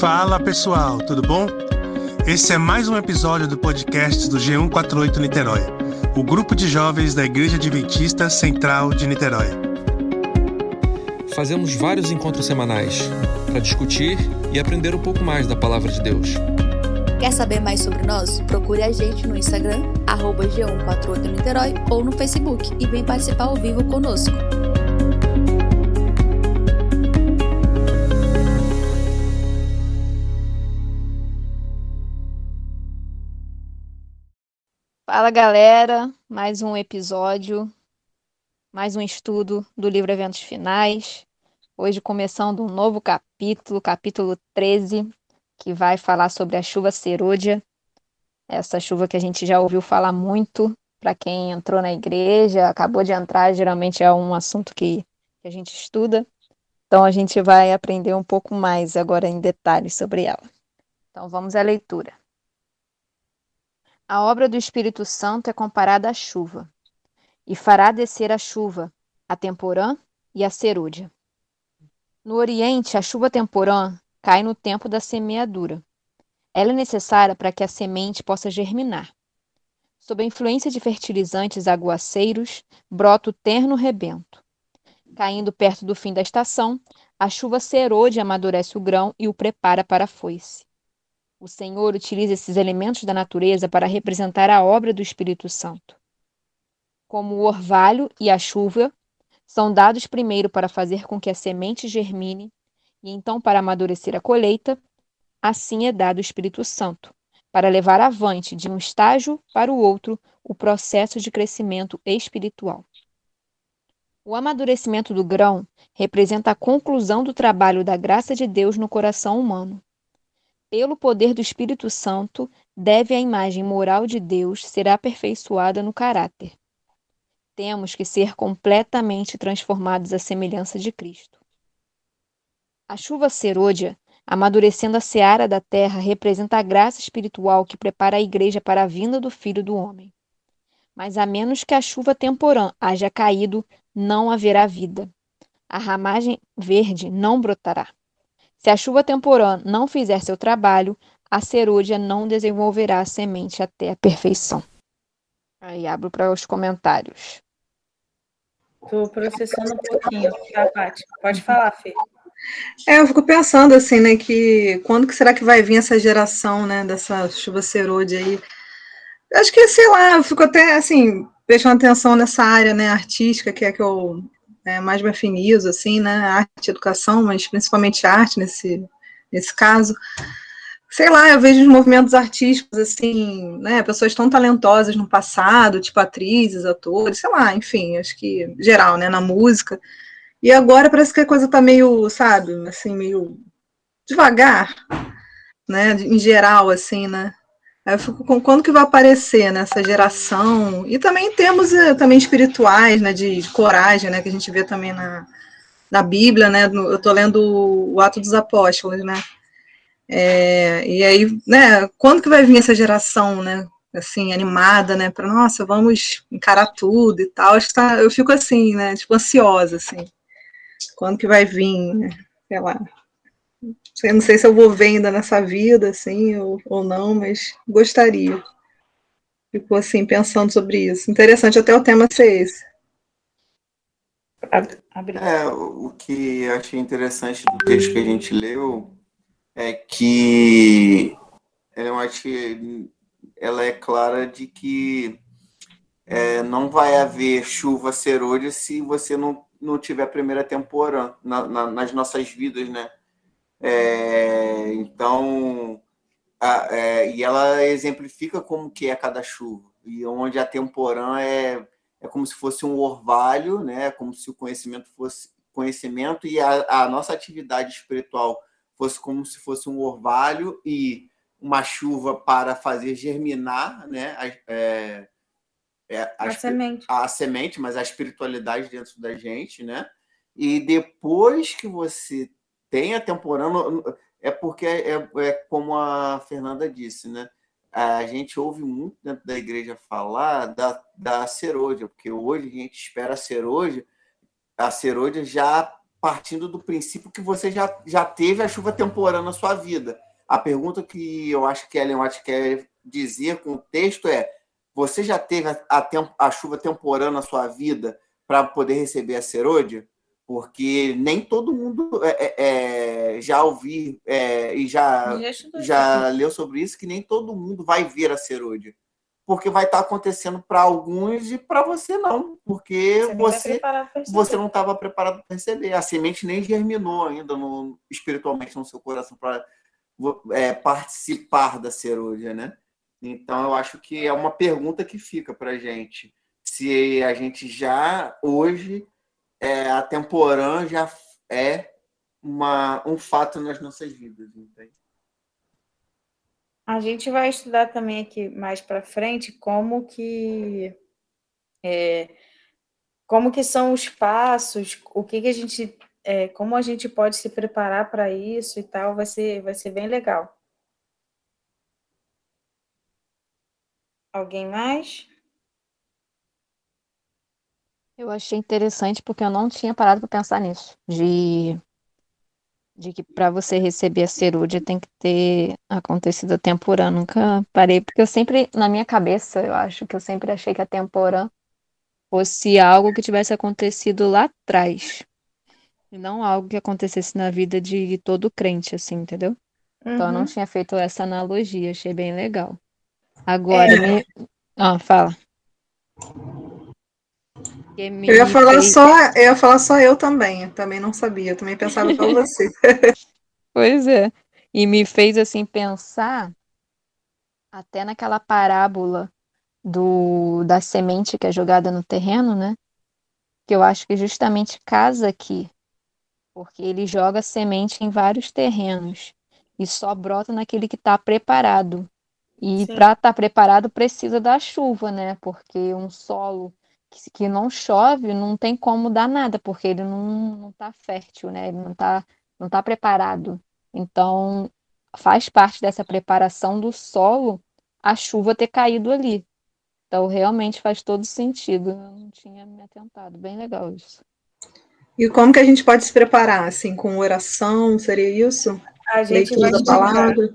Fala pessoal, tudo bom? Esse é mais um episódio do podcast do G148 Niterói, o grupo de jovens da Igreja Adventista Central de Niterói. Fazemos vários encontros semanais para discutir e aprender um pouco mais da palavra de Deus. Quer saber mais sobre nós? Procure a gente no Instagram, arroba G148 Niterói ou no Facebook e vem participar ao vivo conosco. Fala galera, mais um episódio, mais um estudo do livro Eventos Finais. Hoje começando um novo capítulo, capítulo 13, que vai falar sobre a chuva serôdia. Essa chuva que a gente já ouviu falar muito para quem entrou na igreja, acabou de entrar, geralmente é um assunto que, que a gente estuda. Então a gente vai aprender um pouco mais agora em detalhes sobre ela. Então vamos à leitura. A obra do Espírito Santo é comparada à chuva, e fará descer a chuva, a temporã e a cerúdia. No Oriente, a chuva temporã cai no tempo da semeadura. Ela é necessária para que a semente possa germinar. Sob a influência de fertilizantes aguaceiros, brota o terno rebento. Caindo perto do fim da estação, a chuva serôdia amadurece o grão e o prepara para a foice. O Senhor utiliza esses elementos da natureza para representar a obra do Espírito Santo. Como o orvalho e a chuva são dados primeiro para fazer com que a semente germine e então para amadurecer a colheita, assim é dado o Espírito Santo, para levar avante de um estágio para o outro o processo de crescimento espiritual. O amadurecimento do grão representa a conclusão do trabalho da graça de Deus no coração humano pelo poder do Espírito Santo, deve a imagem moral de Deus ser aperfeiçoada no caráter. Temos que ser completamente transformados à semelhança de Cristo. A chuva serôdia, amadurecendo a seara da terra, representa a graça espiritual que prepara a igreja para a vinda do Filho do Homem. Mas a menos que a chuva temporã haja caído, não haverá vida. A ramagem verde não brotará. Se a chuva temporã não fizer seu trabalho, a cerúdia não desenvolverá a semente até a perfeição. Aí abro para os comentários. Estou processando um pouquinho, tá, Paty? Pode falar, Fê. É, eu fico pensando assim, né, que quando que será que vai vir essa geração, né, dessa chuva serôdia aí? Acho que, sei lá, eu fico até, assim, prestando atenção nessa área, né, artística, que é que eu é, mais me afinizo, assim, né, arte educação, mas principalmente arte nesse, nesse caso. Sei lá, eu vejo os movimentos artísticos, assim, né, pessoas tão talentosas no passado, tipo atrizes, atores, sei lá, enfim, acho que geral, né, na música. E agora parece que a coisa tá meio, sabe, assim, meio devagar, né, em geral, assim, né. Eu fico com quando que vai aparecer nessa geração, e também temos eh, também espirituais, né, de, de, coragem, né, que a gente vê também na, na Bíblia, né, no, eu estou lendo o Ato dos Apóstolos, né, é, e aí, né, quando que vai vir essa geração, né, assim, animada, né, para, nossa, vamos encarar tudo e tal, tá, eu fico assim, né, tipo, ansiosa, assim, quando que vai vir, né, sei lá. Eu não sei se eu vou ver ainda nessa vida, assim, ou, ou não, mas gostaria. Ficou assim, pensando sobre isso. Interessante até o tema ser esse. É, o que eu achei interessante do texto que a gente leu é que ela é, ela é clara de que é, não vai haver chuva serôdia se você não, não tiver a primeira temporada na, na, nas nossas vidas, né? É, então, a, é, e ela exemplifica como que é cada chuva, e onde a temporã é, é como se fosse um orvalho, né? como se o conhecimento fosse conhecimento e a, a nossa atividade espiritual fosse como se fosse um orvalho e uma chuva para fazer germinar né? a, é, é, a, a, semente. a semente, mas a espiritualidade dentro da gente, né? E depois que você tem a temporada, é porque é, é, é, como a Fernanda disse, né? A gente ouve muito dentro da igreja falar da, da serôdia, porque hoje a gente espera a serôdia, a serôdia já partindo do princípio que você já, já teve a chuva temporã na sua vida. A pergunta que eu acho que Ellen White quer dizer com o texto é: você já teve a, a, a chuva temporã na sua vida para poder receber a serôdia? Porque nem todo mundo é, é, é já ouviu é, e já, já, já leu sobre isso, que nem todo mundo vai ver a serôdia porque vai estar acontecendo para alguns e para você não, porque você, você, você não estava preparado para receber. A semente nem germinou ainda no, espiritualmente no seu coração para é, participar da cerúdia, né? Então eu acho que é uma pergunta que fica para gente se a gente já hoje é, a temporã já é uma, um fato nas nossas vidas, entende? A gente vai estudar também aqui mais para frente como que é, como que são os passos, o que, que a gente, é, como a gente pode se preparar para isso e tal, vai ser, vai ser bem legal. Alguém mais? Eu achei interessante porque eu não tinha parado para pensar nisso, de de que para você receber a cerúdia tem que ter acontecido a temporã. Nunca parei, porque eu sempre, na minha cabeça, eu acho que eu sempre achei que a temporã fosse algo que tivesse acontecido lá atrás. E não algo que acontecesse na vida de todo crente, assim, entendeu? Uhum. Então eu não uhum. tinha feito essa analogia, achei bem legal. Agora, é. me... ah, fala. Eu ia falar fez... só, eu ia falar só eu também, eu também não sabia, eu também pensava igual você. pois é. E me fez assim pensar até naquela parábola do da semente que é jogada no terreno, né? Que eu acho que justamente casa aqui, porque ele joga semente em vários terrenos e só brota naquele que está preparado. E para estar tá preparado precisa da chuva, né? Porque um solo que, que não chove, não tem como dar nada, porque ele não, não tá fértil, né? Ele não tá, não tá preparado. Então, faz parte dessa preparação do solo a chuva ter caído ali. Então, realmente faz todo sentido. Eu não tinha me atentado. Bem legal isso. E como que a gente pode se preparar? Assim, com oração, seria isso? A gente Leitura vai da palavra?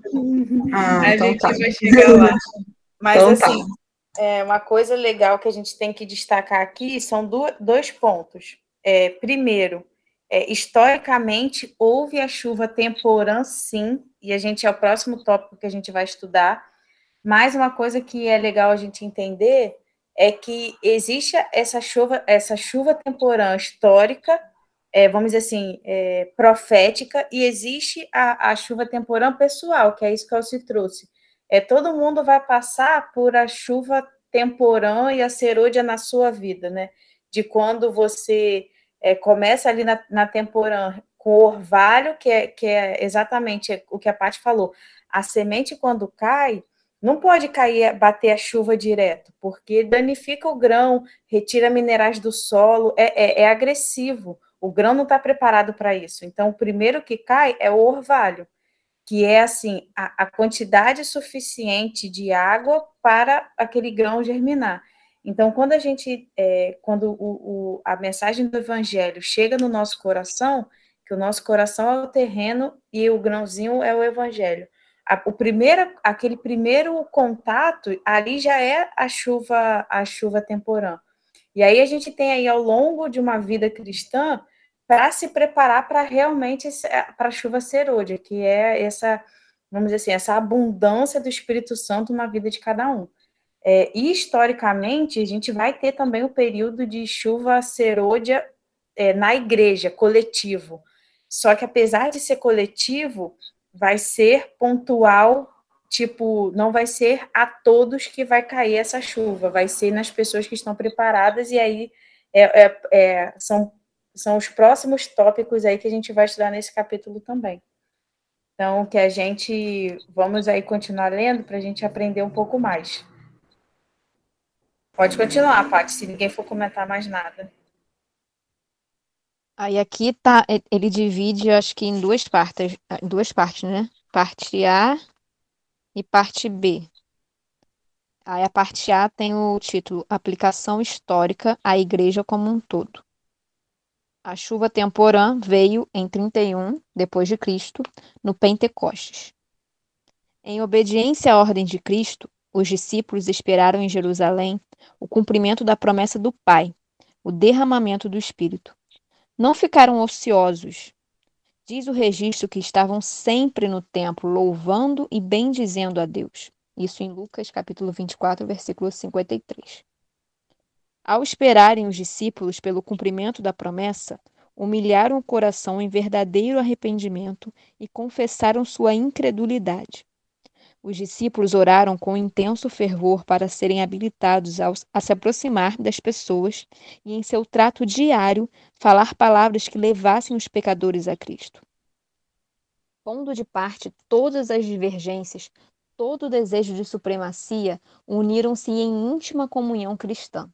Ah, a então gente tá. vai chegar lá. Mas, então, tá. assim, tá. É, uma coisa legal que a gente tem que destacar aqui são do, dois pontos. É, primeiro, é, historicamente, houve a chuva temporã, sim, e a gente é o próximo tópico que a gente vai estudar. Mas uma coisa que é legal a gente entender é que existe essa chuva, essa chuva temporã histórica, é, vamos dizer assim, é, profética, e existe a, a chuva temporã pessoal, que é isso que eu se trouxe é, todo mundo vai passar por a chuva temporã e a serôdia na sua vida, né? De quando você é, começa ali na, na temporã com orvalho, que é, que é exatamente o que a Paty falou. A semente, quando cai, não pode cair, bater a chuva direto, porque danifica o grão, retira minerais do solo, é, é, é agressivo. O grão não está preparado para isso. Então, o primeiro que cai é o orvalho que é assim a, a, quantidade suficiente de água para aquele grão germinar. Então, quando a gente, é, quando o, o, a mensagem do Evangelho chega no nosso coração, que o nosso coração é o terreno e o grãozinho é o Evangelho. A, o primeiro, aquele primeiro contato, ali já é a chuva, a chuva temporã. E aí a gente tem aí ao longo de uma vida cristã para se preparar para realmente para a chuva serôdia, que é essa, vamos dizer assim, essa abundância do Espírito Santo na vida de cada um. É, e historicamente, a gente vai ter também o período de chuva serôdia é, na igreja, coletivo. Só que apesar de ser coletivo, vai ser pontual, tipo, não vai ser a todos que vai cair essa chuva, vai ser nas pessoas que estão preparadas, e aí é, é, é são são os próximos tópicos aí que a gente vai estudar nesse capítulo também. Então, que a gente vamos aí continuar lendo para a gente aprender um pouco mais. Pode continuar, Paty, se ninguém for comentar mais nada. Aí aqui tá, ele divide, eu acho que em duas partes, duas partes, né? Parte A e parte B. Aí a parte A tem o título Aplicação Histórica à Igreja como um todo. A chuva temporã veio em 31 depois de Cristo, no Pentecostes. Em obediência à ordem de Cristo, os discípulos esperaram em Jerusalém o cumprimento da promessa do Pai, o derramamento do Espírito. Não ficaram ociosos. Diz o registro que estavam sempre no templo, louvando e bendizendo a Deus. Isso em Lucas capítulo 24, versículo 53. Ao esperarem os discípulos pelo cumprimento da promessa, humilharam o coração em verdadeiro arrependimento e confessaram sua incredulidade. Os discípulos oraram com intenso fervor para serem habilitados a se aproximar das pessoas e, em seu trato diário, falar palavras que levassem os pecadores a Cristo. Pondo de parte todas as divergências, todo o desejo de supremacia, uniram-se em íntima comunhão cristã.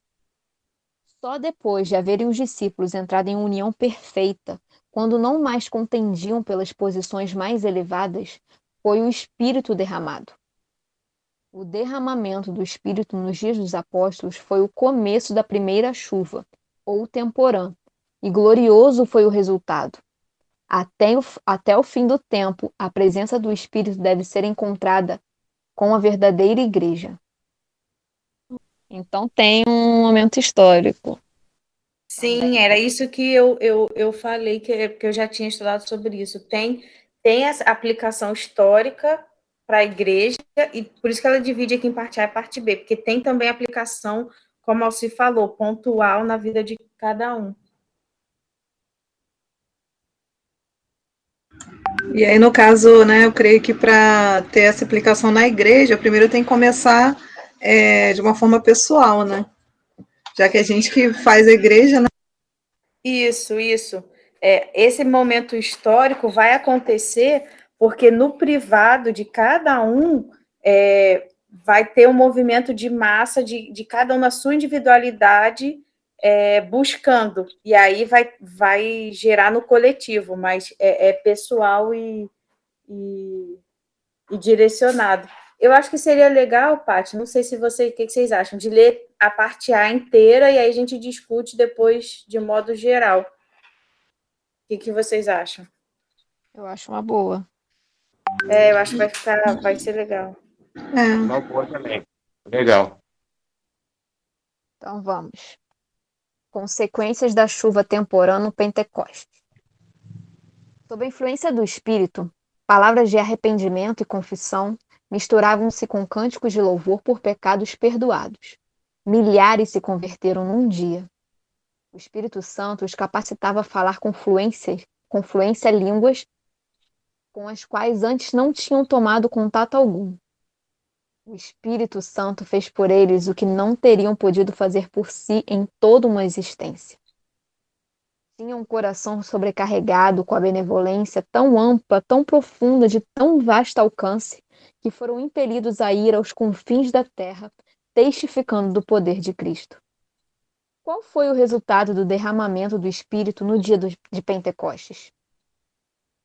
Só depois de haverem os discípulos entrado em união perfeita, quando não mais contendiam pelas posições mais elevadas, foi o Espírito derramado. O derramamento do Espírito nos dias dos apóstolos foi o começo da primeira chuva, ou temporã, e glorioso foi o resultado. Até o, até o fim do tempo, a presença do Espírito deve ser encontrada com a verdadeira igreja. Então tem um momento histórico. Sim, era isso que eu, eu, eu falei, que, que eu já tinha estudado sobre isso. Tem tem essa aplicação histórica para a igreja, e por isso que ela divide aqui em parte A e parte B, porque tem também aplicação, como Alci falou, pontual na vida de cada um. E aí, no caso, né, eu creio que para ter essa aplicação na igreja, primeiro tem que começar é, de uma forma pessoal, né? Já que a gente que faz a igreja, né? Isso, isso é, esse momento histórico vai acontecer porque no privado de cada um é, vai ter um movimento de massa de, de cada um na sua individualidade é, buscando, e aí vai, vai gerar no coletivo, mas é, é pessoal e, e, e, direcionado. Eu acho que seria legal, Paty, não sei se você, o que, que vocês acham, de ler a parte A inteira e aí a gente discute depois de modo geral que, que vocês acham? Eu acho uma boa. É, eu acho que vai ficar, vai ser legal. É. Uma boa também. Legal. Então vamos. Consequências da chuva temporã no Pentecostes. Sob a influência do Espírito, palavras de arrependimento e confissão misturavam-se com cânticos de louvor por pecados perdoados. Milhares se converteram num dia. O Espírito Santo os capacitava a falar com fluência, com fluência línguas com as quais antes não tinham tomado contato algum. O Espírito Santo fez por eles o que não teriam podido fazer por si em toda uma existência. Tinham um coração sobrecarregado com a benevolência tão ampla, tão profunda, de tão vasto alcance, que foram impelidos a ir aos confins da terra, testificando do poder de Cristo. Qual foi o resultado do derramamento do Espírito no dia de Pentecostes?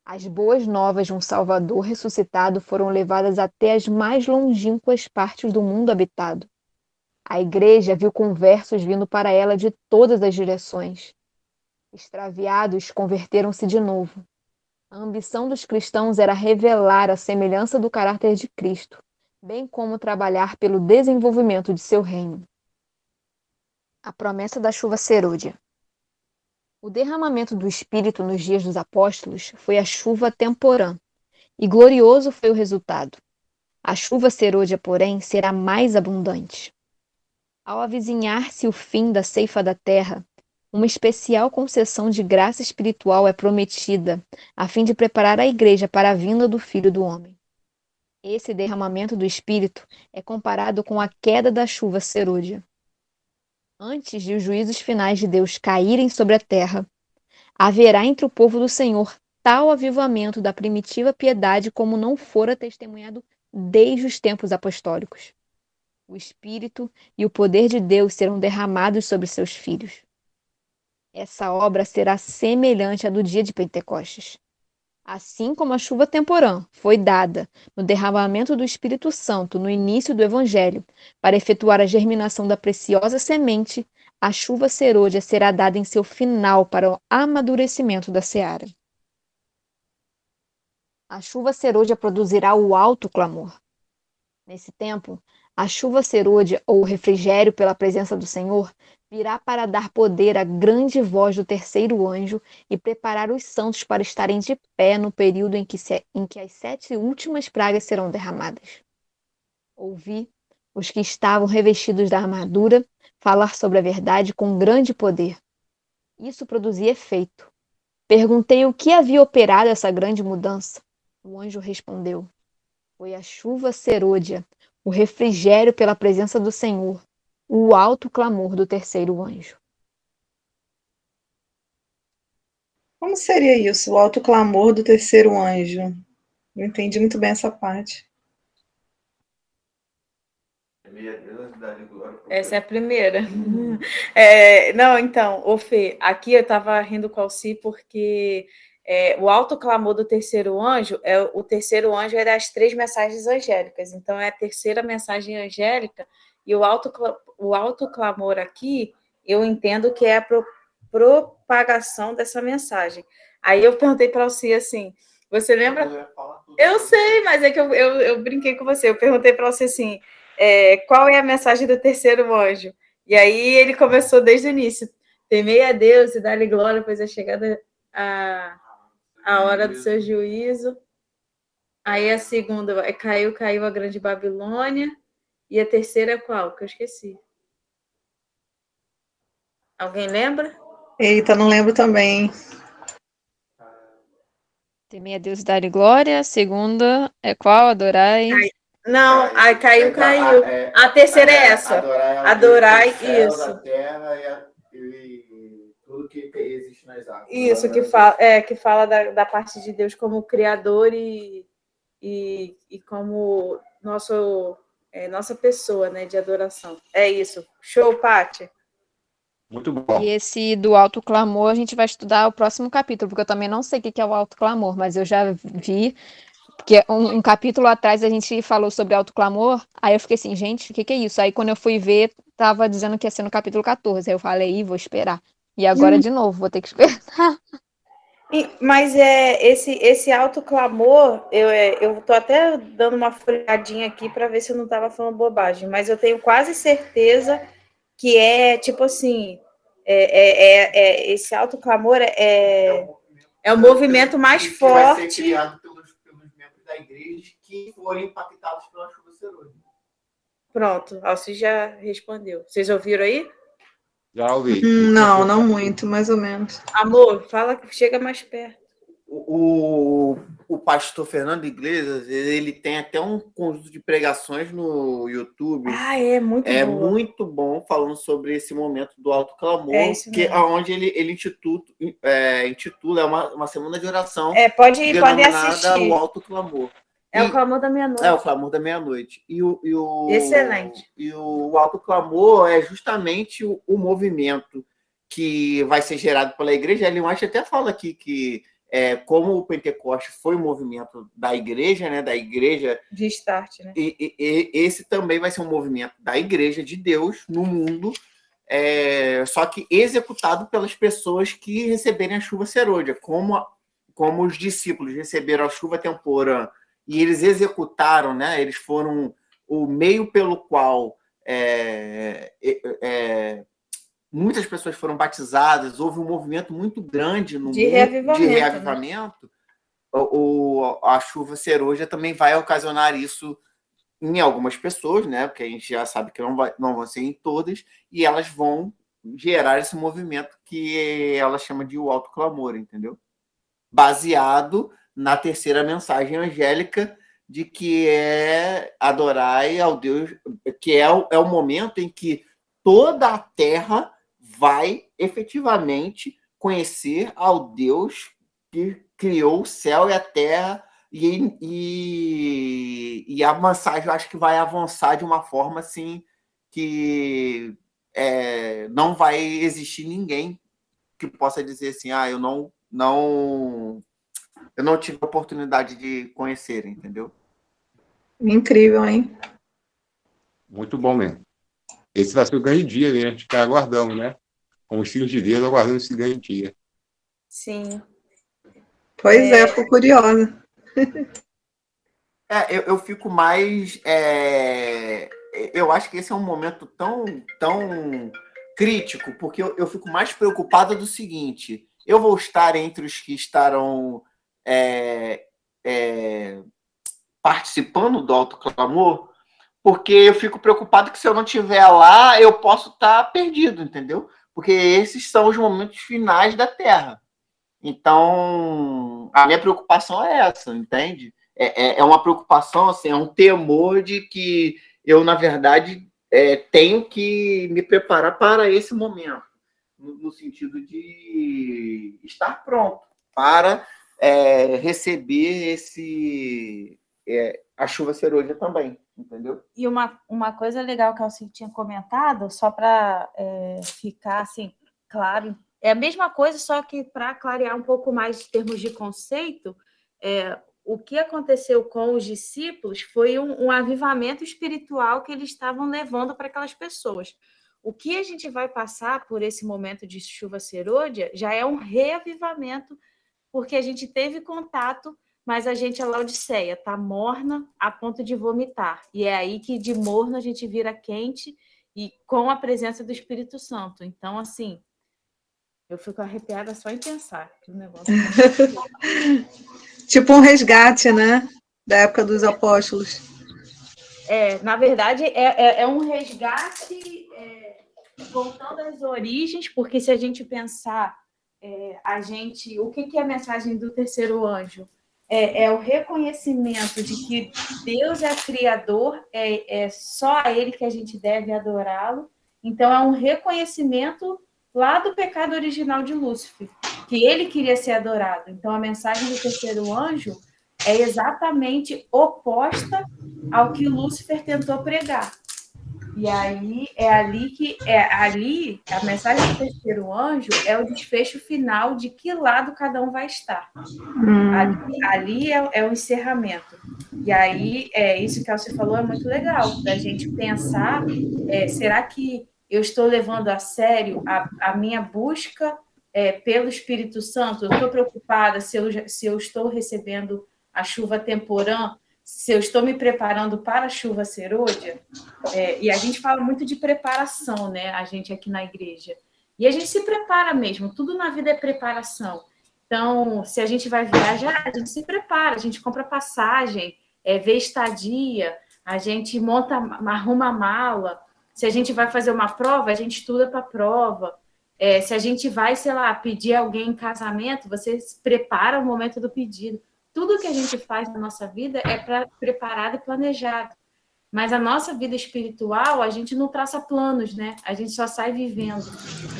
As boas novas de um Salvador ressuscitado foram levadas até as mais longínquas partes do mundo habitado. A igreja viu conversos vindo para ela de todas as direções. Extraviados converteram-se de novo. A ambição dos cristãos era revelar a semelhança do caráter de Cristo, bem como trabalhar pelo desenvolvimento de seu reino. A promessa da chuva serôdia. O derramamento do Espírito nos dias dos apóstolos foi a chuva temporã, e glorioso foi o resultado. A chuva serôdia, porém, será mais abundante. Ao avizinhar-se o fim da ceifa da terra, uma especial concessão de graça espiritual é prometida, a fim de preparar a igreja para a vinda do Filho do Homem. Esse derramamento do Espírito é comparado com a queda da chuva serôdia. Antes de os juízos finais de Deus caírem sobre a terra, haverá entre o povo do Senhor tal avivamento da primitiva piedade como não fora testemunhado desde os tempos apostólicos. O Espírito e o poder de Deus serão derramados sobre seus filhos. Essa obra será semelhante à do dia de Pentecostes. Assim como a chuva temporã foi dada no derramamento do Espírito Santo no início do Evangelho, para efetuar a germinação da preciosa semente, a chuva serôdia será dada em seu final para o amadurecimento da seara. A chuva serôdia produzirá o alto clamor. Nesse tempo, a chuva serôdia, ou refrigério pela presença do Senhor, virá para dar poder à grande voz do terceiro anjo e preparar os santos para estarem de pé no período em que, se, em que as sete últimas pragas serão derramadas. Ouvi os que estavam revestidos da armadura falar sobre a verdade com grande poder. Isso produzia efeito. Perguntei o que havia operado essa grande mudança. O anjo respondeu: Foi a chuva serôdia, o refrigério pela presença do Senhor, o alto clamor do terceiro anjo. Como seria isso, o alto clamor do terceiro anjo? Não entendi muito bem essa parte. Essa é a primeira. É, não, então, ô Fê, aqui eu estava rindo com o Alci porque é, o alto clamor do terceiro anjo, é o terceiro anjo é das três mensagens angélicas, então é a terceira mensagem angélica, e o alto, o alto clamor aqui, eu entendo que é a pro, propagação dessa mensagem. Aí eu perguntei para você assim, você lembra? Eu sei, mas é que eu, eu, eu brinquei com você, eu perguntei para você assim, é, qual é a mensagem do terceiro anjo? E aí ele começou desde o início, temei a Deus e dar-lhe glória, pois é chegada a a hora do seu juízo. Aí a segunda é caiu, caiu a grande Babilônia. E a terceira é qual? Que eu esqueci. Alguém lembra? Eita, não lembro também. Temer a Deus e dar glória. A segunda é qual? Adorai. Não, aí caiu, caiu. A terceira é essa. Adorai, isso. terra e, tudo que existe nas águas. Isso, que fala, é, que fala da, da parte de Deus como Criador e, e, e como nosso, é, nossa pessoa né, de adoração. É isso. Show, Paty. Muito bom. E esse do alto clamor a gente vai estudar o próximo capítulo, porque eu também não sei o que é o alto clamor, mas eu já vi porque um, um, capítulo atrás a gente falou sobre autoclamor, aí eu fiquei assim, gente, o que, que é isso? Aí quando eu fui ver, tava dizendo que ia ser no capítulo 14. Aí eu falei, vou esperar. E agora, hum. de novo, vou ter que esperar. Mas é esse esse alto clamor, eu é, eu tô até dando uma folhadinha aqui para ver se eu não estava falando bobagem, mas eu tenho quase certeza que é tipo assim, é, é, é, é esse alto clamor é é o movimento mais forte. Vai ser criado pelos, pelos membros da igreja que forem impactados pela chuva serônica. Pronto, Alci já respondeu. Vocês ouviram aí? Já ouvi. Não, não muito, mais ou menos. Amor, fala que chega mais perto. O, o pastor Fernando Iglesias, ele tem até um conjunto de pregações no YouTube. Ah, é muito é bom. muito bom falando sobre esse momento do alto clamor, é que onde ele, ele intitula, é, intitula é uma, uma semana de oração. É, pode ir, pode assistir. O alto clamor. É e, o clamor da meia-noite. É o clamor da meia-noite. E o, e o, Excelente. E o alto clamor é justamente o, o, movimento que vai ser gerado pela igreja. Ele acho até fala aqui que é, como o Pentecoste foi um movimento da igreja, né, da igreja de start, né? E, e, e esse também vai ser um movimento da igreja de Deus no mundo, é, só que executado pelas pessoas que receberem a chuva serôdia, como como os discípulos receberam a chuva temporã e eles executaram, né? Eles foram o meio pelo qual é, é, é, muitas pessoas foram batizadas, houve um movimento muito grande no de mundo reavivamento. De reavivamento. Né? O, o, a chuva ceroja também vai ocasionar isso em algumas pessoas, né? Porque a gente já sabe que não, vai, não vão ser em todas, e elas vão gerar esse movimento que ela chama de o alto clamor, entendeu? Baseado na terceira mensagem angélica de que é adorai ao Deus, que é o, é o momento em que toda a terra vai efetivamente conhecer ao Deus que criou o céu e a terra e, e, e a mensagem eu acho que vai avançar de uma forma assim que é, não vai existir ninguém que possa dizer assim, ah, eu não não eu não tive a oportunidade de conhecer, entendeu? Incrível, hein? Muito bom mesmo. esse vai ser o grande dia, né? A gente está aguardando, né? Como os filhos de Deus, aguardando esse grande dia. Sim. Pois é, é fico curiosa. É, eu, eu fico mais. É, eu acho que esse é um momento tão, tão crítico, porque eu, eu fico mais preocupado do seguinte: eu vou estar entre os que estarão é, é, participando do autoclamor, porque eu fico preocupado que se eu não estiver lá, eu posso estar perdido, entendeu? Porque esses são os momentos finais da Terra. Então, a minha preocupação é essa, entende? É, é, é uma preocupação, assim, é um temor de que eu, na verdade, é, tenho que me preparar para esse momento, no, no sentido de estar pronto para é, receber esse é, a chuva serolha também, entendeu? E uma, uma coisa legal que eu tinha comentado, só para é, ficar assim claro, é a mesma coisa, só que para clarear um pouco mais em termos de conceito, é, o que aconteceu com os discípulos foi um, um avivamento espiritual que eles estavam levando para aquelas pessoas. O que a gente vai passar por esse momento de chuva serôdia já é um reavivamento, porque a gente teve contato, mas a gente, a Laodiceia, está morna a ponto de vomitar. E é aí que de morno a gente vira quente e com a presença do Espírito Santo. Então, assim, eu fico arrepiada só em pensar que o negócio. tipo um resgate, né? Da época dos apóstolos. É, na verdade, é, é, é um resgate é, voltando às origens, porque se a gente pensar é, a gente, o que, que é a mensagem do terceiro anjo? É, é, o reconhecimento de que Deus é criador, é, é só a Ele que a gente deve adorá-lo. Então, é um reconhecimento lá do pecado original de Lúcifer, que ele queria ser adorado. Então, a mensagem do terceiro anjo é exatamente oposta ao que Lúcifer tentou pregar. E aí é ali que é ali a mensagem do terceiro anjo é o desfecho final de que lado cada um vai estar. Hum. Ali, ali é, é, o encerramento. E aí é isso que você falou é muito legal da gente pensar é, será que eu estou levando a sério a, a minha busca é, pelo Espírito Santo? Eu estou preocupada se eu, se eu estou recebendo a chuva temporã, se eu estou me preparando para a chuva serôdia. É, e a gente fala muito de preparação, né? A gente aqui na igreja. E a gente se prepara mesmo, tudo na vida é preparação. Então, se a gente vai viajar, a gente se prepara, a gente compra passagem, é, vê estadia, a gente monta, arruma a mala, se a gente vai fazer uma prova, a gente estuda para a prova. É, se a gente vai, sei lá, pedir alguém em casamento, você se prepara o momento do pedido. Tudo que a gente faz na nossa vida é para preparado e planejado. Mas a nossa vida espiritual, a gente não traça planos, né? A gente só sai vivendo.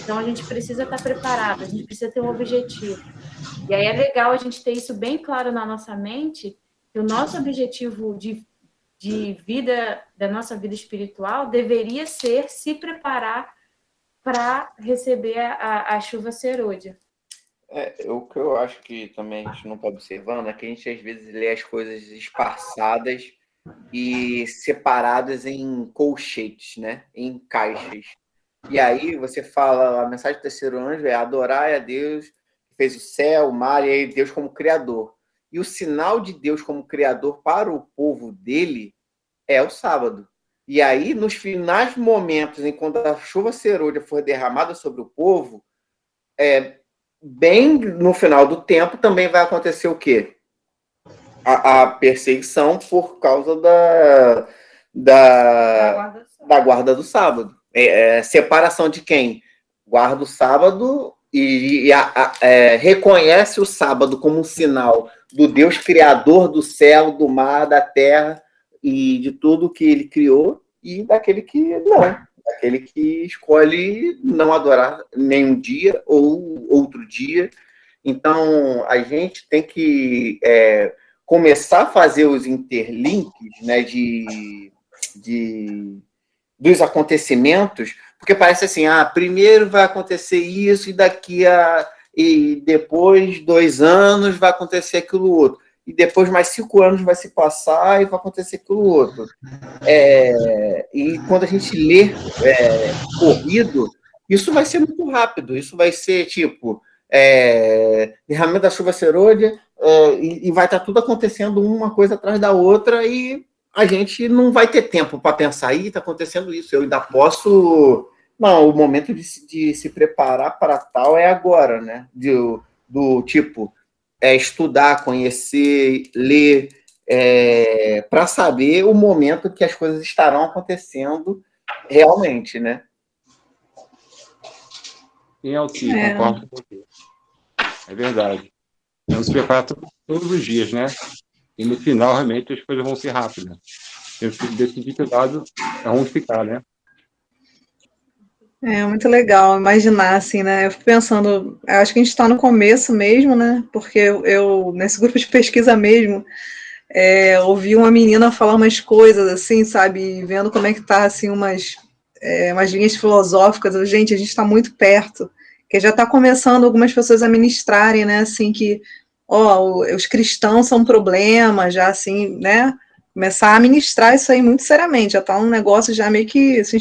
Então a gente precisa estar preparado, a gente precisa ter um objetivo. E aí é legal a gente ter isso bem claro na nossa mente, que o nosso objetivo de de vida, da nossa vida espiritual, deveria ser se preparar para receber a, a chuva serôdia. É, o que eu acho que também a gente não está observando é que a gente às vezes lê as coisas esparçadas e separadas em colchetes, né? em caixas. E aí você fala, a mensagem do terceiro anjo é adorar a Deus que fez o céu, o mar e aí Deus como criador. E o sinal de Deus como criador para o povo dele é o sábado. E aí, nos finais momentos, em quando a chuva serôdia for derramada sobre o povo, é, bem no final do tempo também vai acontecer o quê? A, a perseguição por causa da, da, da, guarda, da guarda do sábado. É, é, separação de quem? Guarda o sábado e, e a, a, é, reconhece o sábado como um sinal do Deus criador do céu, do mar, da terra e de tudo que ele criou e daquele que não, daquele que escolhe não adorar nenhum dia ou outro dia. Então a gente tem que é, começar a fazer os interlinks né, de, de, dos acontecimentos, porque parece assim, ah, primeiro vai acontecer isso e daqui a e depois dois anos vai acontecer aquilo outro. E depois mais cinco anos vai se passar e vai acontecer aquilo outro. É, e quando a gente lê é, corrido, isso vai ser muito rápido, isso vai ser tipo é, derramamento da chuva serôdia, é, e, e, vai estar tá tudo acontecendo uma coisa atrás da outra, e a gente não vai ter tempo para pensar, e está acontecendo isso, eu ainda posso. Não, o momento de, de se preparar para tal é agora, né? De, do tipo, é, estudar, conhecer, ler, é, para saber o momento que as coisas estarão acontecendo realmente, né? Sim, Alci, é. concordo com você. É verdade. Vamos se preparar todos os dias, né? E no final, realmente, as coisas vão ser rápidas. Temos que decidir que lado é onde ficar, né? É muito legal imaginar, assim, né? Eu fico pensando, eu acho que a gente está no começo mesmo, né? Porque eu, eu, nesse grupo de pesquisa mesmo, é, ouvi uma menina falar umas coisas, assim, sabe? Vendo como é que tá, assim, umas, é, umas linhas filosóficas. Gente, a gente está muito perto, que já está começando algumas pessoas a ministrarem, né? Assim, que, ó, os cristãos são um problema, já, assim, né? Começar a ministrar isso aí muito seriamente, já está um negócio já meio que assim,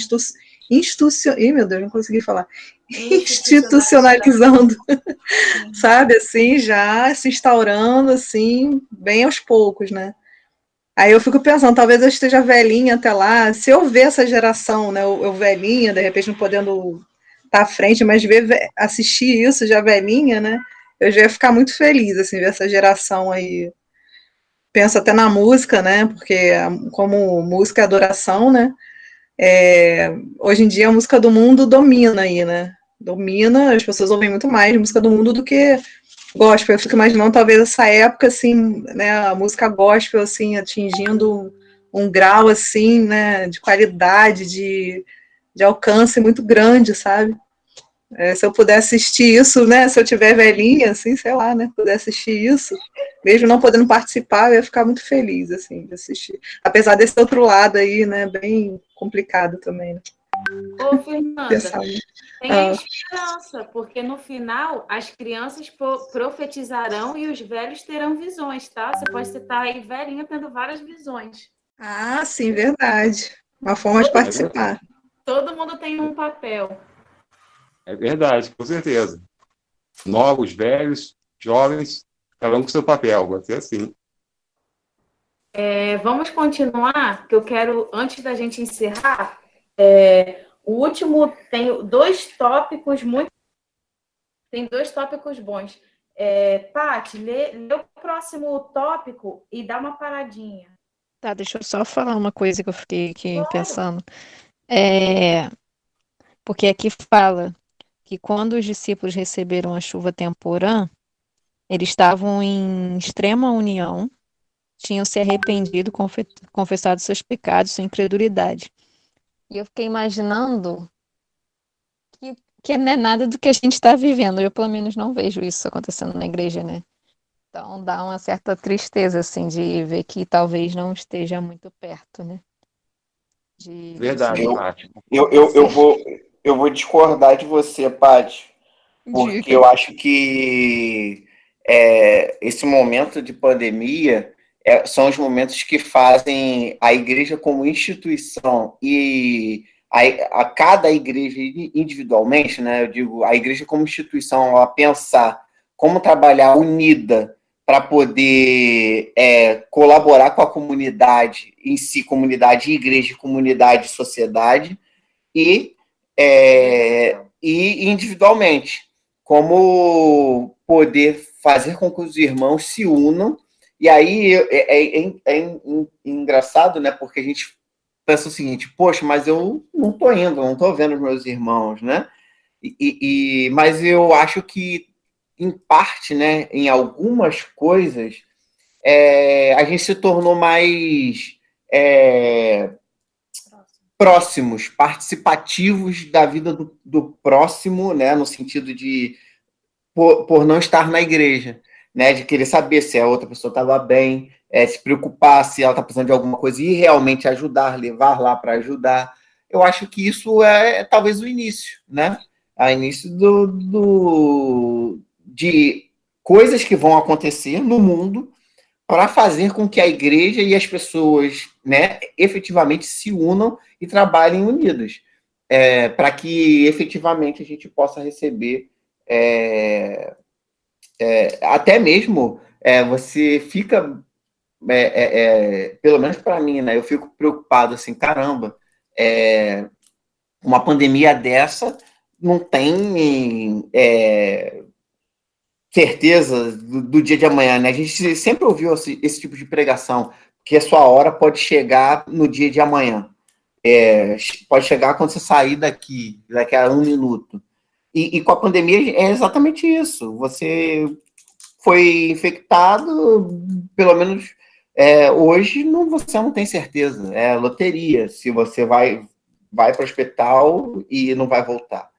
institucional. Ih, meu Deus, não consegui falar. Institucionalizando, sabe, assim, já se instaurando, assim, bem aos poucos, né? Aí eu fico pensando, talvez eu esteja velhinha até lá, se eu ver essa geração, né, eu, eu velhinha, de repente não podendo estar à frente, mas ver, assistir isso já velhinha, né, eu já ia ficar muito feliz, assim, ver essa geração aí, penso até na música, né, porque como música é adoração, né, é, hoje em dia a música do mundo domina aí, né? Domina, as pessoas ouvem muito mais música do mundo do que gospel. Eu fico imaginando talvez essa época, assim, né, a música gospel, assim, atingindo um grau, assim, né, de qualidade, de, de alcance muito grande, sabe? É, se eu puder assistir isso, né? Se eu tiver velhinha, assim, sei lá, né? Puder assistir isso, mesmo não podendo participar, eu ia ficar muito feliz, assim, de assistir. Apesar desse outro lado aí, né? Bem complicado também. Né? Ô, Fernanda, tem ah. esperança, porque no final as crianças profetizarão e os velhos terão visões, tá? Você pode estar aí velhinha tendo várias visões. Ah, sim, verdade. Uma forma de participar. Todo mundo tem um papel. É verdade, com certeza. Novos, velhos, jovens, cada um com seu papel, vai ser assim. É, vamos continuar, que eu quero, antes da gente encerrar, é, o último tem dois tópicos muito. Tem dois tópicos bons. É, Paty, lê, lê o próximo tópico e dá uma paradinha. Tá, deixa eu só falar uma coisa que eu fiquei aqui claro. pensando. É, porque aqui fala que quando os discípulos receberam a chuva temporã, eles estavam em extrema união, tinham se arrependido, confessado seus pecados, sua incredulidade. E eu fiquei imaginando que, que não é nada do que a gente está vivendo. Eu, pelo menos, não vejo isso acontecendo na igreja, né? Então dá uma certa tristeza, assim, de ver que talvez não esteja muito perto, né? De... Verdade, eu, eu, eu, eu, vou, eu vou discordar de você, Paty, porque Dica. eu acho que é, esse momento de pandemia é, são os momentos que fazem a igreja como instituição e a, a, cada igreja individualmente, né, eu digo, a igreja como instituição, a pensar como trabalhar unida para poder é, colaborar com a comunidade em si, comunidade igreja, comunidade sociedade, e é, e individualmente, como poder fazer com que os irmãos se unam. E aí é, é, é, é engraçado, né? Porque a gente pensa o seguinte: poxa, mas eu não estou indo, não estou vendo os meus irmãos, né? E, e, mas eu acho que, em parte, né, em algumas coisas, é, a gente se tornou mais é, próximos, participativos da vida do, do próximo, né, no sentido de por, por, não estar na igreja, né, de querer saber se a outra pessoa estava bem, é, se preocupar se ela está precisando de alguma coisa e realmente ajudar, levar lá para ajudar. Eu acho que isso é, é, talvez o início, né, o início do, do, de coisas que vão acontecer no mundo para fazer com que a igreja e as pessoas né, efetivamente se unam e trabalhem unidas, é, para que efetivamente a gente possa receber é, é, até mesmo é, você fica, é, é, pelo menos para mim, né, eu fico preocupado assim, caramba, uma pandemia dessa não tem certeza do, do, dia de amanhã, né? A gente sempre ouviu esse, esse, tipo de pregação, que a sua hora pode chegar no dia de amanhã. É, pode chegar quando você sair daqui, daqui a um minuto. E, e, com a pandemia é exatamente isso. Você foi infectado, pelo menos é, hoje não, você não tem certeza. É loteria se você vai, vai para o hospital e não vai voltar.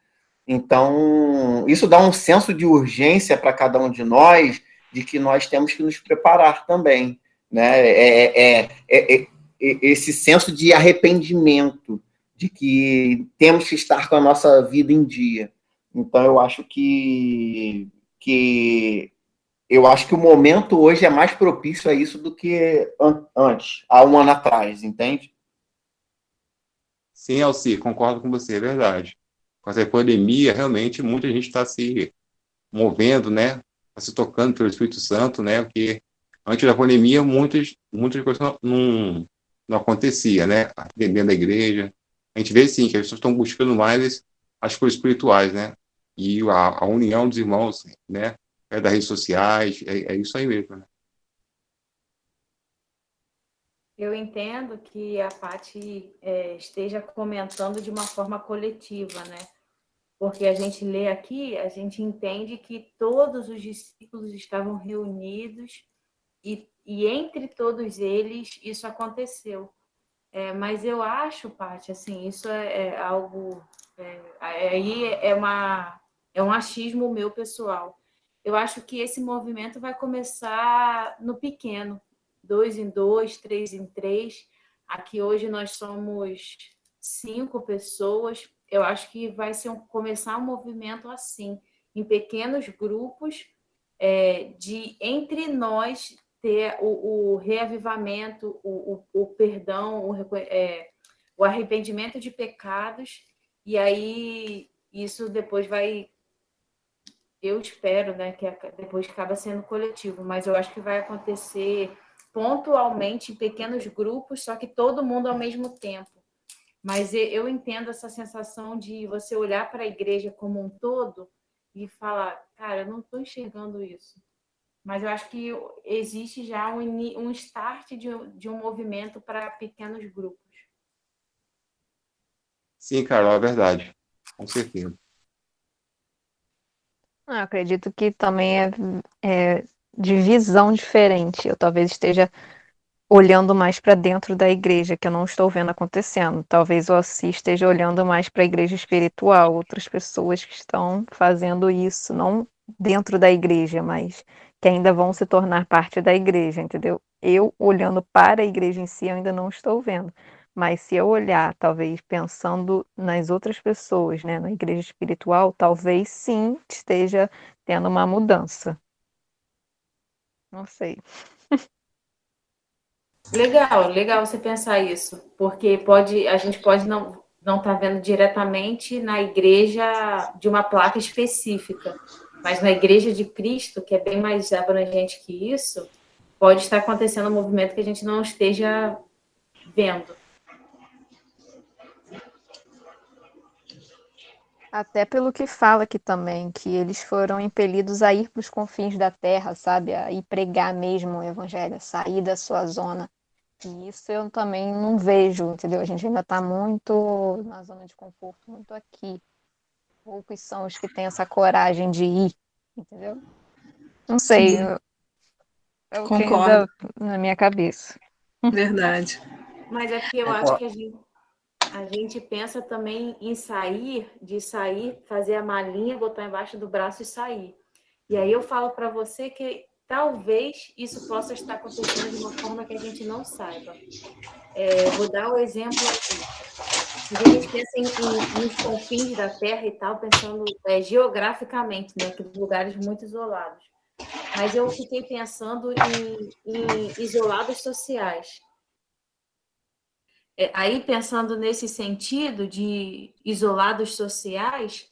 Então, isso dá um senso de urgência para cada um de nós, de que nós temos que nos preparar também. Né? É, é, é, é esse senso de arrependimento, de que temos que estar com a nossa vida em dia. Então, eu acho que, que eu acho que o momento hoje é mais propício a isso do que an antes, há um ano atrás, entende? Sim, Alci, concordo com você, é verdade com essa pandemia, realmente muita gente está se movendo, né? Está se tocando pelo Espírito Santo, né? Porque antes da pandemia, muitas, muitas coisas não, não, não acontecia, né? Dentro da igreja. A gente vê, sim, que as pessoas estão buscando mais as coisas espirituais, né? E a, a união dos irmãos, né? É das redes sociais, é, é isso aí mesmo, né? Eu entendo que a Paty é, esteja comentando de uma forma coletiva, né? Porque a gente lê aqui, a gente entende que todos os discípulos estavam reunidos e, e entre todos eles isso aconteceu. É, mas eu acho, Paty, assim, isso é, é algo. É, aí é, uma, é um achismo meu pessoal. Eu acho que esse movimento vai começar no pequeno, dois em dois, três em três. Aqui hoje nós somos cinco pessoas, eu acho que vai ser um, começar um movimento assim, em pequenos grupos, é, de entre nós ter o, o reavivamento, o, o, o perdão, o, é, o arrependimento de pecados, e aí isso depois vai. Eu espero né, que depois acaba sendo coletivo, mas eu acho que vai acontecer pontualmente em pequenos grupos, só que todo mundo ao mesmo tempo. Mas eu entendo essa sensação de você olhar para a igreja como um todo e falar, cara, eu não estou enxergando isso. Mas eu acho que existe já um, um start de, de um movimento para pequenos grupos. Sim, Carol, é verdade. Com certeza. Eu acredito que também é, é de visão diferente. Eu talvez esteja olhando mais para dentro da igreja, que eu não estou vendo acontecendo. Talvez o Ossi esteja olhando mais para a igreja espiritual, outras pessoas que estão fazendo isso, não dentro da igreja, mas que ainda vão se tornar parte da igreja, entendeu? Eu olhando para a igreja em si, eu ainda não estou vendo. Mas se eu olhar, talvez pensando nas outras pessoas, né, na igreja espiritual, talvez sim esteja tendo uma mudança. Não sei. Legal, legal você pensar isso, porque pode, a gente pode não não estar tá vendo diretamente na igreja de uma placa específica, mas na igreja de Cristo, que é bem mais abrangente que isso, pode estar acontecendo um movimento que a gente não esteja vendo. Até pelo que fala aqui também, que eles foram impelidos a ir para os confins da terra, sabe? A ir pregar mesmo o evangelho, sair da sua zona e isso eu também não vejo, entendeu? A gente ainda está muito na zona de conforto, muito aqui. Poucos são os que têm essa coragem de ir, entendeu? Não sei. Eu, é o Concordo. na minha cabeça. Verdade. Mas aqui é eu acho que a gente, a gente pensa também em sair, de sair, fazer a malinha, botar embaixo do braço e sair. E aí eu falo para você que talvez isso possa estar acontecendo de uma forma que a gente não saiba. É, vou dar um exemplo aqui. A gente pensa em, em, nos confins da Terra e tal, pensando é, geograficamente, né, que lugares muito isolados. mas eu fiquei pensando em, em isolados sociais. É, aí, pensando nesse sentido de isolados sociais,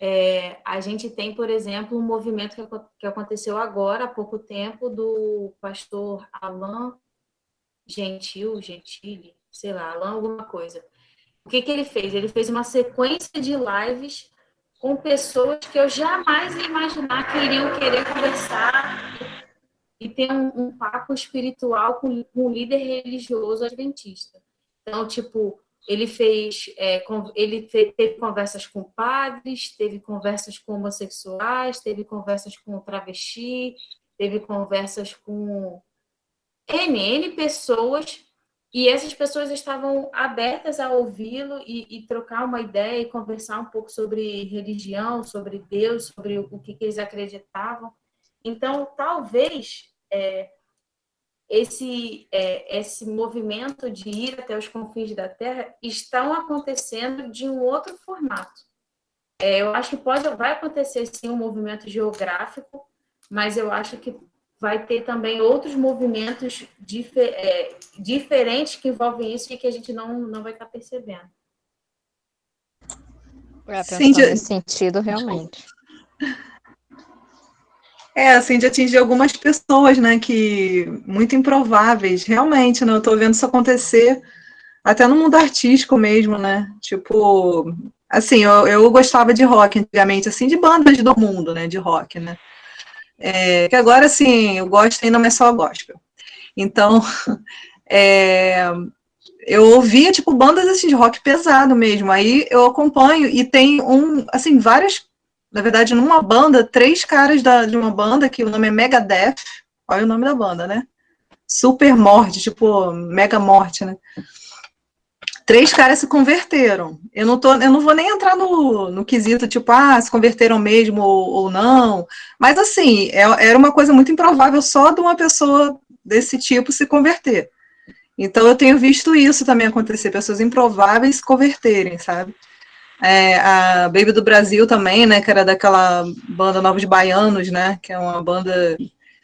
é, a gente tem, por exemplo, um movimento que, que aconteceu agora, há pouco tempo, do pastor Alain Gentil, Gentile, sei lá, Alain alguma coisa. O que, que ele fez? Ele fez uma sequência de lives com pessoas que eu jamais ia imaginar que iriam querer conversar e ter um, um papo espiritual com, com um líder religioso adventista. Então, tipo, ele fez, é, ele teve conversas com padres, teve conversas com homossexuais, teve conversas com travesti, teve conversas com N, N pessoas, e essas pessoas estavam abertas a ouvi-lo e, e, trocar uma ideia e conversar um pouco sobre religião, sobre Deus, sobre o, o que, que, eles acreditavam. Então, talvez é, esse, é, esse movimento de ir até os confins da Terra estão acontecendo de um outro formato. É, eu acho que pode, vai acontecer sim um movimento geográfico, mas eu acho que vai ter também outros movimentos difer, é, diferentes que envolvem isso e que a gente não, não vai estar percebendo. É, Sim, nesse sentido, realmente. É, assim, de atingir algumas pessoas, né, que muito improváveis, realmente, né, eu tô vendo isso acontecer até no mundo artístico mesmo, né, tipo, assim, eu, eu gostava de rock antigamente, assim, de bandas do mundo, né, de rock, né, é, que agora, assim, eu gosto ainda, mas só gospel. Então, é, eu ouvia, tipo, bandas, assim, de rock pesado mesmo, aí eu acompanho e tem um, assim, várias na verdade, numa banda, três caras da, de uma banda que o nome é Megadeth, olha o nome da banda, né? Super Morte, tipo, Mega Morte, né? Três caras se converteram. Eu não, tô, eu não vou nem entrar no, no quesito, tipo, ah, se converteram mesmo ou, ou não. Mas, assim, é, era uma coisa muito improvável só de uma pessoa desse tipo se converter. Então, eu tenho visto isso também acontecer, pessoas improváveis se converterem, sabe? É, a Baby do Brasil também, né, que era daquela banda Novos Baianos, né, que é uma banda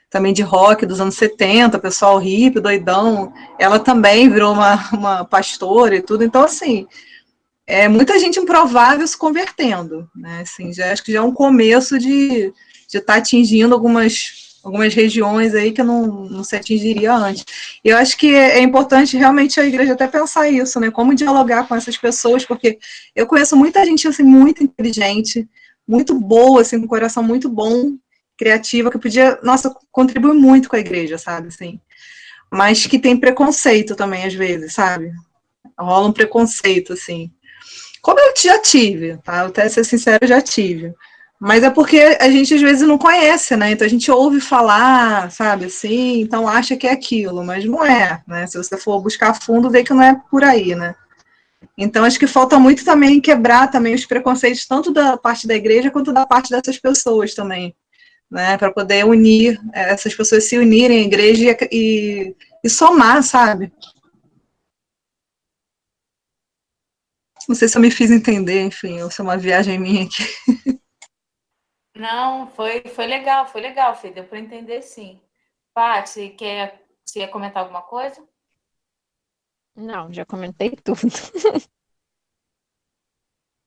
também de rock dos anos 70, pessoal hippie, doidão, ela também virou uma, uma pastora e tudo, então, assim, é muita gente improvável se convertendo, né, assim, já, acho que já é um começo de estar tá atingindo algumas algumas regiões aí que não, não se atingiria antes. E eu acho que é, é importante realmente a igreja até pensar isso, né? Como dialogar com essas pessoas, porque eu conheço muita gente assim muito inteligente, muito boa, assim, com um coração muito bom, criativa, que podia, nossa, contribuir muito com a igreja, sabe, assim. Mas que tem preconceito também às vezes, sabe? Rola um preconceito assim. Como eu já tive, tá? Eu até ser sincero, já tive. Mas é porque a gente às vezes não conhece, né? Então a gente ouve falar, sabe, assim, então acha que é aquilo, mas não é, né? Se você for buscar fundo, vê que não é por aí, né? Então acho que falta muito também quebrar também os preconceitos tanto da parte da igreja quanto da parte dessas pessoas também, né? Para poder unir é, essas pessoas se unirem à igreja e, e somar, sabe? Não sei se eu me fiz entender, enfim, ou se é uma viagem minha aqui. Não, foi, foi legal, foi legal, Fê, deu para entender sim. Paty, você quer, você ia comentar alguma coisa? Não, já comentei tudo.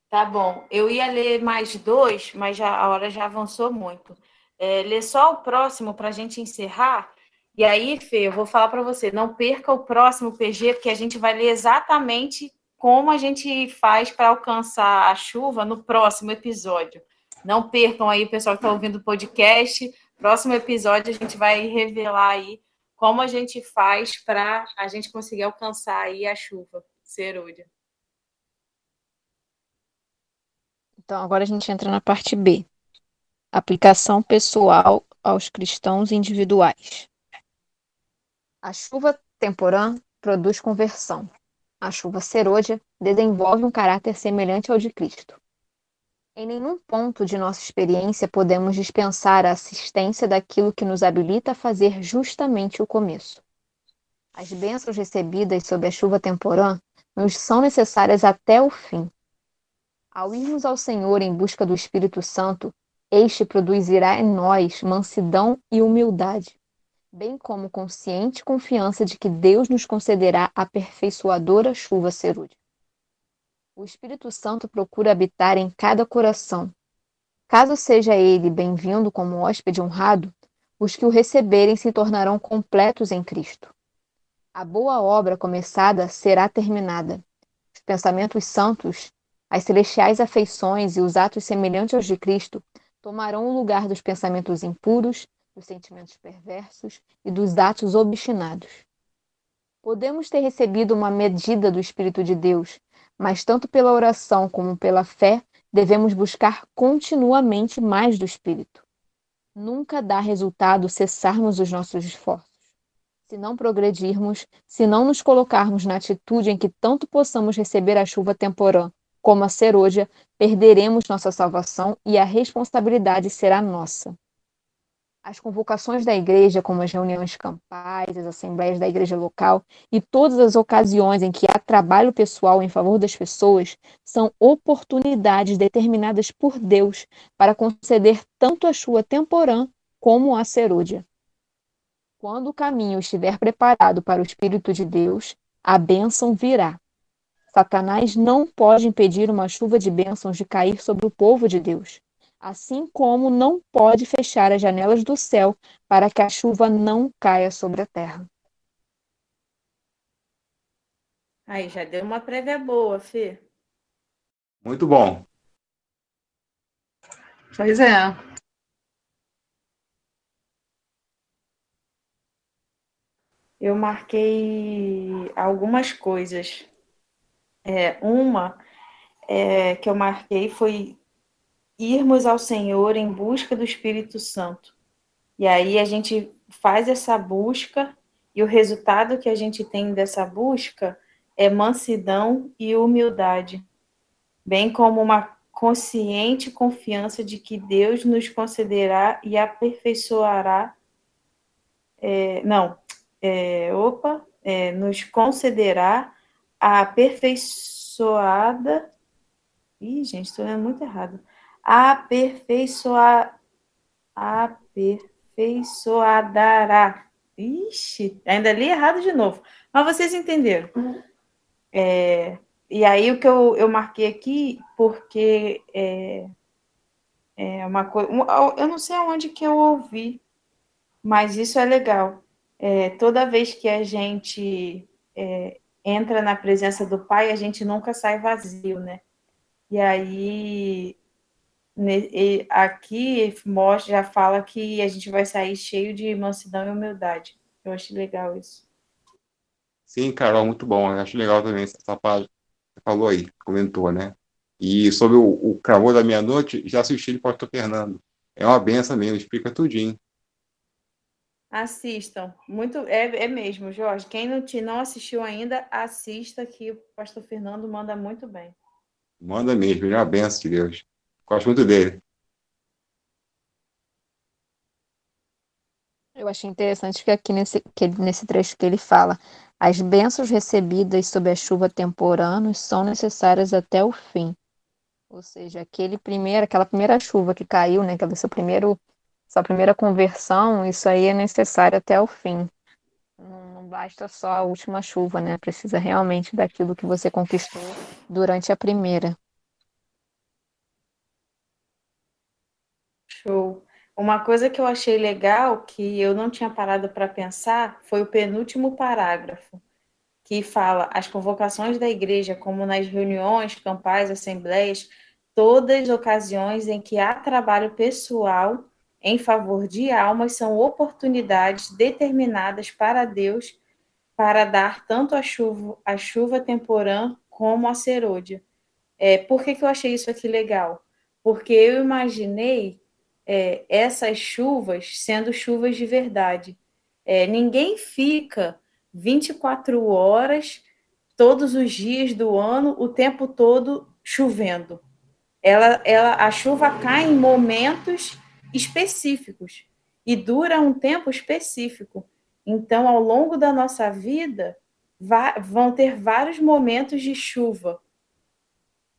Tá bom. Eu ia ler mais dois, mas já, a hora já avançou muito. É, ler só o próximo para a gente encerrar. E aí, Fê, eu vou falar para você, não perca o próximo PG, porque a gente vai ler exatamente como a gente faz para alcançar a chuva no próximo episódio. Não percam aí, pessoal que está ouvindo o podcast. Próximo episódio a gente vai revelar aí como a gente faz para a gente conseguir alcançar aí a chuva cerúdia. Então, agora a gente entra na parte B. Aplicação pessoal aos cristãos individuais. A chuva temporã produz conversão. A chuva serôdia desenvolve um caráter semelhante ao de Cristo. Em nenhum ponto de nossa experiência podemos dispensar a assistência daquilo que nos habilita a fazer justamente o começo. As bênçãos recebidas sob a chuva temporã nos são necessárias até o fim. Ao irmos ao Senhor em busca do Espírito Santo, Este produzirá em nós mansidão e humildade, bem como consciente confiança de que Deus nos concederá a aperfeiçoadora chuva cerúlea. O Espírito Santo procura habitar em cada coração. Caso seja ele bem-vindo como hóspede honrado, os que o receberem se tornarão completos em Cristo. A boa obra começada será terminada. Os pensamentos santos, as celestiais afeições e os atos semelhantes aos de Cristo tomarão o lugar dos pensamentos impuros, dos sentimentos perversos e dos atos obstinados. Podemos ter recebido uma medida do Espírito de Deus, mas tanto pela oração como pela fé, devemos buscar continuamente mais do Espírito. Nunca dá resultado cessarmos os nossos esforços. Se não progredirmos, se não nos colocarmos na atitude em que tanto possamos receber a chuva temporã como a serôdia, perderemos nossa salvação e a responsabilidade será nossa. As convocações da igreja, como as reuniões campais, as assembleias da igreja local e todas as ocasiões em que há trabalho pessoal em favor das pessoas, são oportunidades determinadas por Deus para conceder tanto a chuva temporã como a serôdia. Quando o caminho estiver preparado para o Espírito de Deus, a bênção virá. Satanás não pode impedir uma chuva de bênçãos de cair sobre o povo de Deus, assim como não pode fechar as janelas do céu para que a chuva não caia sobre a terra. Aí já deu uma prévia boa, Fê. Muito bom. Pois é. Eu marquei algumas coisas é, uma é, que eu marquei foi irmos ao Senhor em busca do Espírito Santo. E aí a gente faz essa busca e o resultado que a gente tem dessa busca é mansidão e humildade, bem como uma consciente confiança de que Deus nos concederá e aperfeiçoará. É, não, é, opa, é, nos concederá a aperfeiçoada. Ih, gente, estou lendo muito errado. Aperfeiçoar. Aperfeiçoadará. Ixi, ainda li errado de novo. Mas vocês entenderam. É, e aí o que eu, eu marquei aqui, porque é, é uma coisa. Eu não sei aonde que eu ouvi, mas isso é legal. É, toda vez que a gente é, entra na presença do Pai, a gente nunca sai vazio, né? E aí, aqui mostra, já fala que a gente vai sair cheio de mansidão e humildade. Eu acho legal isso. Sim, Carol, muito bom. Eu acho legal também essa parte que falou aí, comentou, né? E sobre o, o Cravor da Meia-Noite, já assisti de Pastor Fernando. É uma benção mesmo, explica tudinho. Assistam. Muito, é, é mesmo, Jorge. Quem não, te, não assistiu ainda, assista que o pastor Fernando manda muito bem. Manda mesmo, ele é uma benção de Deus. Gosto muito dele. Eu achei interessante que aqui nesse, que, nesse trecho que ele fala, as bênçãos recebidas sob a chuva temporânea são necessárias até o fim. Ou seja, aquele primeiro, aquela primeira chuva que caiu, né, aquele seu primeiro sua primeira conversão, isso aí é necessário até o fim. Não, não basta só a última chuva, né? Precisa realmente daquilo que você conquistou durante a primeira. Show. Uma coisa que eu achei legal, que eu não tinha parado para pensar, foi o penúltimo parágrafo, que fala as convocações da igreja, como nas reuniões, campais, assembleias, todas ocasiões em que há trabalho pessoal em favor de almas são oportunidades determinadas para Deus para dar tanto a chuva, a chuva temporã como a serôdia. É, por que, que eu achei isso aqui legal? Porque eu imaginei é, essas chuvas sendo chuvas de verdade. É, ninguém fica 24 horas, todos os dias do ano, o tempo todo chovendo. Ela, ela, a chuva cai em momentos específicos e dura um tempo específico. Então, ao longo da nossa vida, vão ter vários momentos de chuva.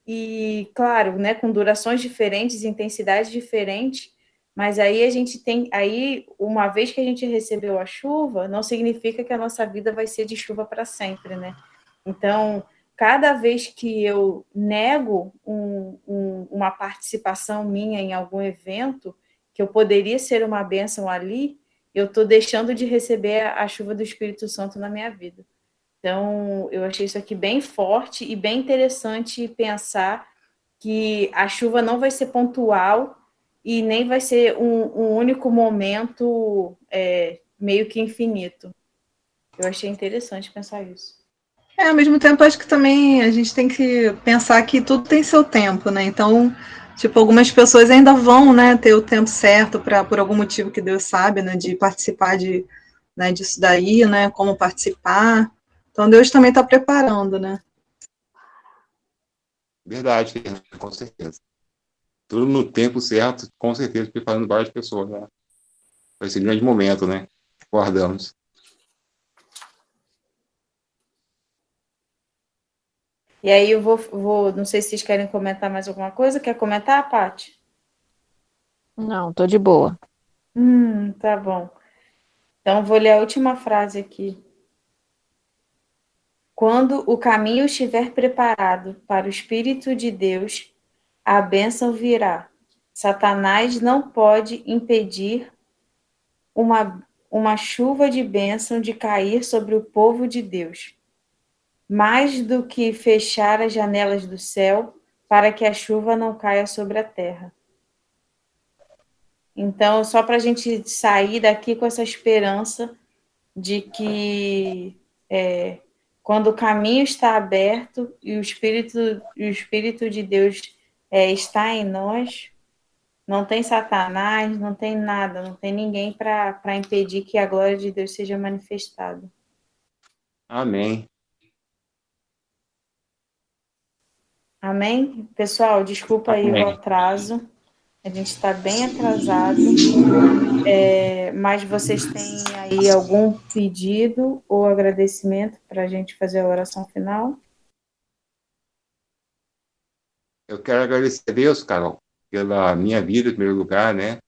e claro, né, com durações diferentes, intensidades diferentes, mas aí a gente tem, aí uma vez que a gente recebeu a chuva, não significa que a nossa vida vai ser de chuva para sempre, né? Então, cada vez que eu nego um, um, uma participação minha em algum evento, que eu poderia ser uma bênção ali, eu estou deixando de receber a chuva do Espírito Santo na minha vida. Então, eu achei isso aqui bem forte e bem interessante pensar que a chuva não vai ser pontual e nem vai ser um, um único momento é, meio que infinito. Eu achei interessante pensar isso. É, ao mesmo tempo, acho que também a gente tem que pensar que tudo tem seu tempo, né? Então, tipo, algumas pessoas ainda vão, né, ter o tempo certo para, por algum motivo que Deus sabe, né, de participar de, né, disso daí, né, como participar. Então Deus também está preparando, né? Verdade, com certeza. Tudo no tempo certo, com certeza, preparando várias pessoas, né? Vai ser um grande momento, né? Guardamos. E aí eu vou, vou, não sei se vocês querem comentar mais alguma coisa. Quer comentar, Paty? Não, tô de boa. Hum, tá bom. Então vou ler a última frase aqui. Quando o caminho estiver preparado para o Espírito de Deus, a bênção virá. Satanás não pode impedir uma, uma chuva de bênção de cair sobre o povo de Deus. Mais do que fechar as janelas do céu para que a chuva não caia sobre a terra. Então, só para a gente sair daqui com essa esperança de que é, quando o caminho está aberto e o Espírito, o Espírito de Deus é, está em nós, não tem Satanás, não tem nada, não tem ninguém para impedir que a glória de Deus seja manifestada. Amém. Amém? Pessoal, desculpa aí Amém. o atraso. A gente está bem atrasado, é, mas vocês têm aí algum pedido ou agradecimento para a gente fazer a oração final? Eu quero agradecer a Deus, Carol, pela minha vida, em primeiro lugar, né?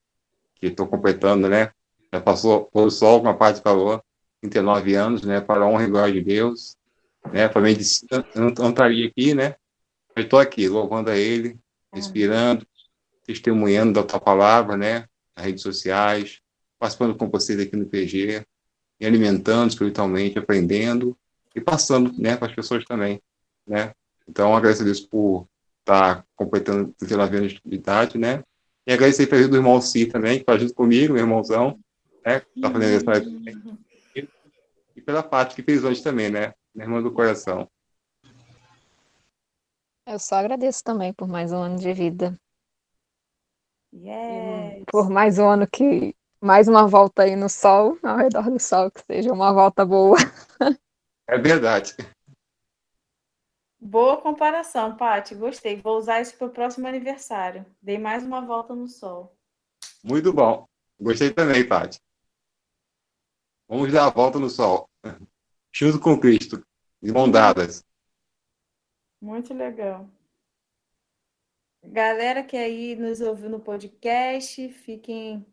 Que estou completando, né? Já passou por sol, uma parte de calor, 39 anos, né? Para a honra e glória de Deus, né? Para mim, eu não estaria aqui, né? Eu estou aqui, louvando a Ele, respirando, testemunhando da tua palavra, né? Nas redes sociais, participando com vocês aqui no PG, e alimentando espiritualmente, aprendendo e passando, né, para as pessoas também, né? Então, agradeço a Deus por estar tá completando 19 anos de idade, né? E agradecer para o irmão Si também, que está junto comigo, meu irmãozão, né? Que está fazendo aniversário também. E pela parte que fez hoje também, né? Minha irmã do coração. Eu só agradeço também por mais um ano de vida. Yes. Por mais um ano que. Mais uma volta aí no sol, ao redor do sol, que seja uma volta boa. É verdade. Boa comparação, Paty. Gostei. Vou usar isso para o próximo aniversário. Dei mais uma volta no sol. Muito bom. Gostei também, Paty. Vamos dar a volta no sol. Junto com Cristo. De mão dadas. Muito legal. Galera que aí nos ouviu no podcast, fiquem,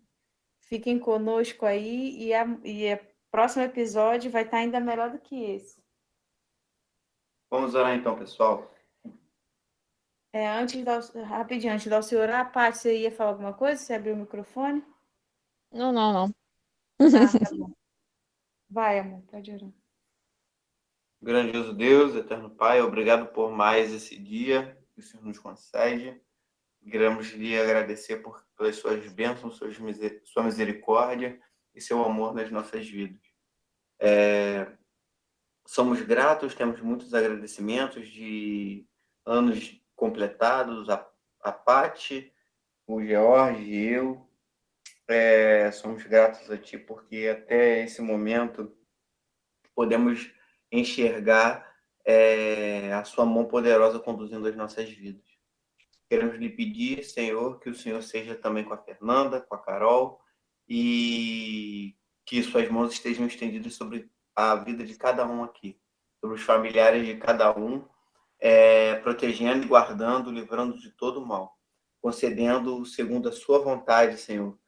fiquem conosco aí e a, e a próximo episódio vai estar ainda melhor do que esse. Vamos orar então, pessoal. É, antes de dar, rapidinho, antes de dar o senhor orar, Paty, você ia falar alguma coisa? Você abriu o microfone? Não, não, não. Ah, tá bom. Vai, amor, pode orar. Grandioso Deus, eterno Pai, obrigado por mais esse dia que o Senhor nos concede. Queremos lhe agradecer por, pelas suas bênçãos, suas, sua misericórdia e seu amor nas nossas vidas. É, somos gratos, temos muitos agradecimentos de anos completados, a, a Pati, o George e eu. É, somos gratos a Ti porque até esse momento podemos enxergar é, a sua mão poderosa conduzindo as nossas vidas. Queremos lhe pedir, Senhor, que o Senhor seja também com a Fernanda, com a Carol, e que suas mãos estejam estendidas sobre a vida de cada um aqui, sobre os familiares de cada um, é, protegendo e guardando, livrando de todo mal, concedendo, segundo a sua vontade, Senhor,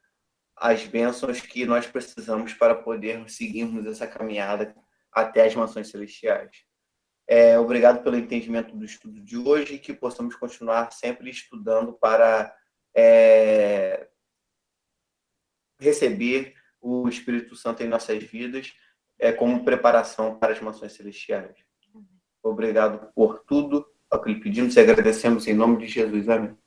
as bênçãos que nós precisamos para poder seguirmos essa caminhada até as mansões celestiais. É, obrigado pelo entendimento do estudo de hoje e que possamos continuar sempre estudando para é, receber o Espírito Santo em nossas vidas é, como preparação para as mansões celestiais. Obrigado por tudo, que lhe pedimos e agradecemos em nome de Jesus. Amém.